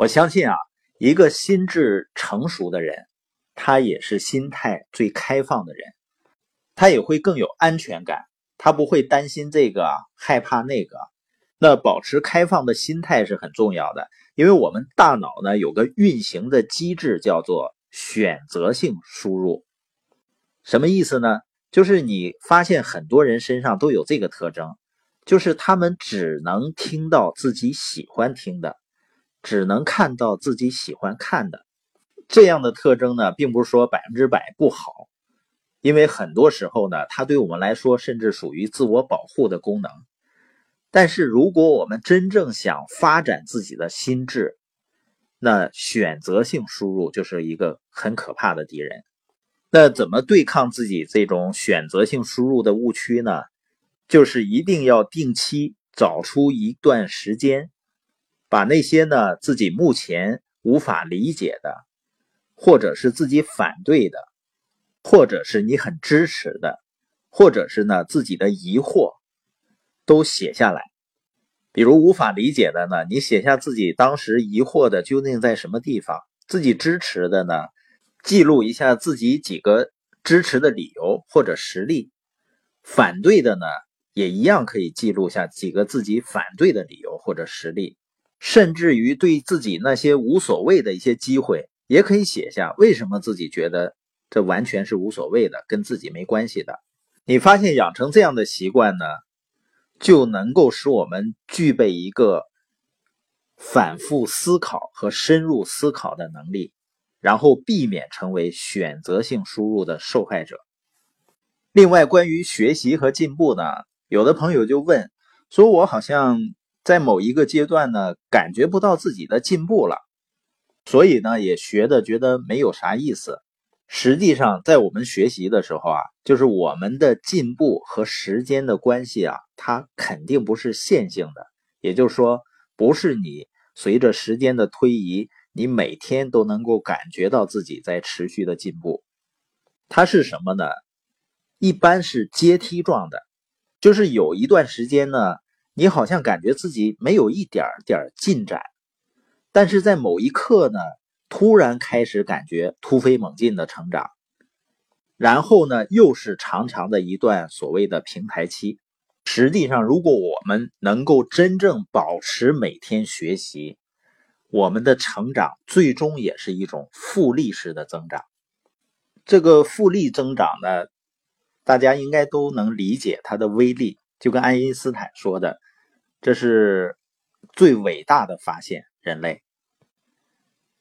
我相信啊，一个心智成熟的人，他也是心态最开放的人，他也会更有安全感，他不会担心这个，害怕那个。那保持开放的心态是很重要的，因为我们大脑呢有个运行的机制叫做选择性输入。什么意思呢？就是你发现很多人身上都有这个特征，就是他们只能听到自己喜欢听的。只能看到自己喜欢看的，这样的特征呢，并不是说百分之百不好，因为很多时候呢，它对我们来说甚至属于自我保护的功能。但是，如果我们真正想发展自己的心智，那选择性输入就是一个很可怕的敌人。那怎么对抗自己这种选择性输入的误区呢？就是一定要定期找出一段时间。把那些呢自己目前无法理解的，或者是自己反对的，或者是你很支持的，或者是呢自己的疑惑，都写下来。比如无法理解的呢，你写下自己当时疑惑的究竟在什么地方；自己支持的呢，记录一下自己几个支持的理由或者实例；反对的呢，也一样可以记录下几个自己反对的理由或者实例。甚至于对自己那些无所谓的一些机会，也可以写下为什么自己觉得这完全是无所谓的，跟自己没关系的。你发现养成这样的习惯呢，就能够使我们具备一个反复思考和深入思考的能力，然后避免成为选择性输入的受害者。另外，关于学习和进步呢，有的朋友就问说：“我好像……”在某一个阶段呢，感觉不到自己的进步了，所以呢，也学的觉得没有啥意思。实际上，在我们学习的时候啊，就是我们的进步和时间的关系啊，它肯定不是线性的。也就是说，不是你随着时间的推移，你每天都能够感觉到自己在持续的进步。它是什么呢？一般是阶梯状的，就是有一段时间呢。你好像感觉自己没有一点点进展，但是在某一刻呢，突然开始感觉突飞猛进的成长，然后呢，又是长长的一段所谓的平台期。实际上，如果我们能够真正保持每天学习，我们的成长最终也是一种复利式的增长。这个复利增长呢，大家应该都能理解它的威力，就跟爱因斯坦说的。这是最伟大的发现，人类。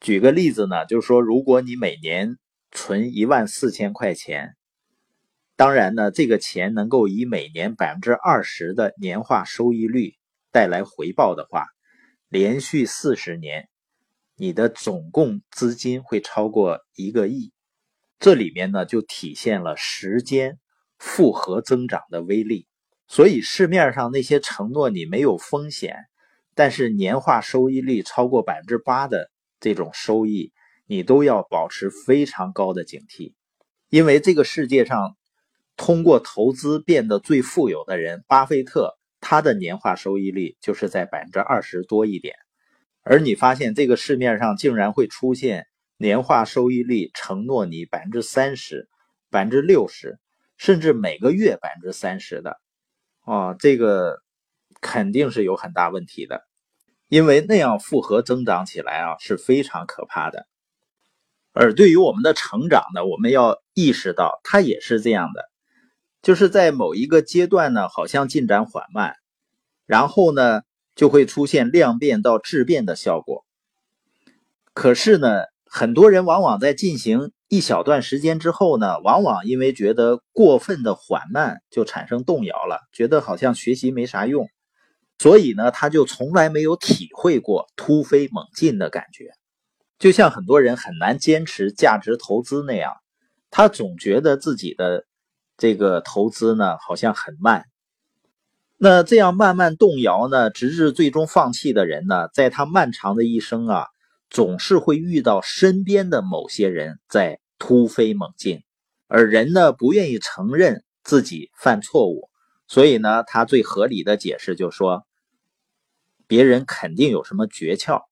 举个例子呢，就是说，如果你每年存一万四千块钱，当然呢，这个钱能够以每年百分之二十的年化收益率带来回报的话，连续四十年，你的总共资金会超过一个亿。这里面呢，就体现了时间复合增长的威力。所以市面上那些承诺你没有风险，但是年化收益率超过百分之八的这种收益，你都要保持非常高的警惕，因为这个世界上通过投资变得最富有的人，巴菲特他的年化收益率就是在百分之二十多一点，而你发现这个市面上竟然会出现年化收益率承诺你百分之三十、百分之六十，甚至每个月百分之三十的。啊，这个肯定是有很大问题的，因为那样复合增长起来啊是非常可怕的。而对于我们的成长呢，我们要意识到它也是这样的，就是在某一个阶段呢，好像进展缓慢，然后呢就会出现量变到质变的效果。可是呢，很多人往往在进行。一小段时间之后呢，往往因为觉得过分的缓慢，就产生动摇了，觉得好像学习没啥用，所以呢，他就从来没有体会过突飞猛进的感觉。就像很多人很难坚持价值投资那样，他总觉得自己的这个投资呢好像很慢。那这样慢慢动摇呢，直至最终放弃的人呢，在他漫长的一生啊。总是会遇到身边的某些人在突飞猛进，而人呢不愿意承认自己犯错误，所以呢，他最合理的解释就说，别人肯定有什么诀窍。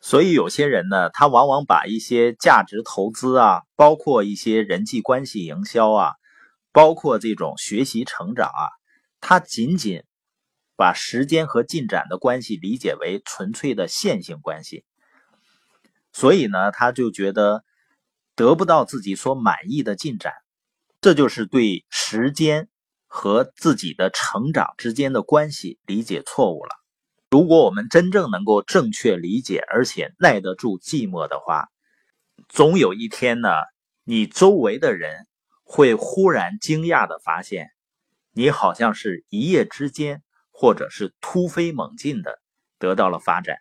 所以有些人呢，他往往把一些价值投资啊，包括一些人际关系营销啊，包括这种学习成长啊，他仅仅把时间和进展的关系理解为纯粹的线性关系。所以呢，他就觉得得不到自己所满意的进展，这就是对时间和自己的成长之间的关系理解错误了。如果我们真正能够正确理解，而且耐得住寂寞的话，总有一天呢，你周围的人会忽然惊讶的发现，你好像是一夜之间，或者是突飞猛进的得到了发展。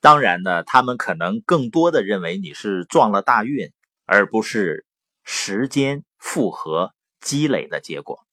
当然呢，他们可能更多的认为你是撞了大运，而不是时间复合积累的结果。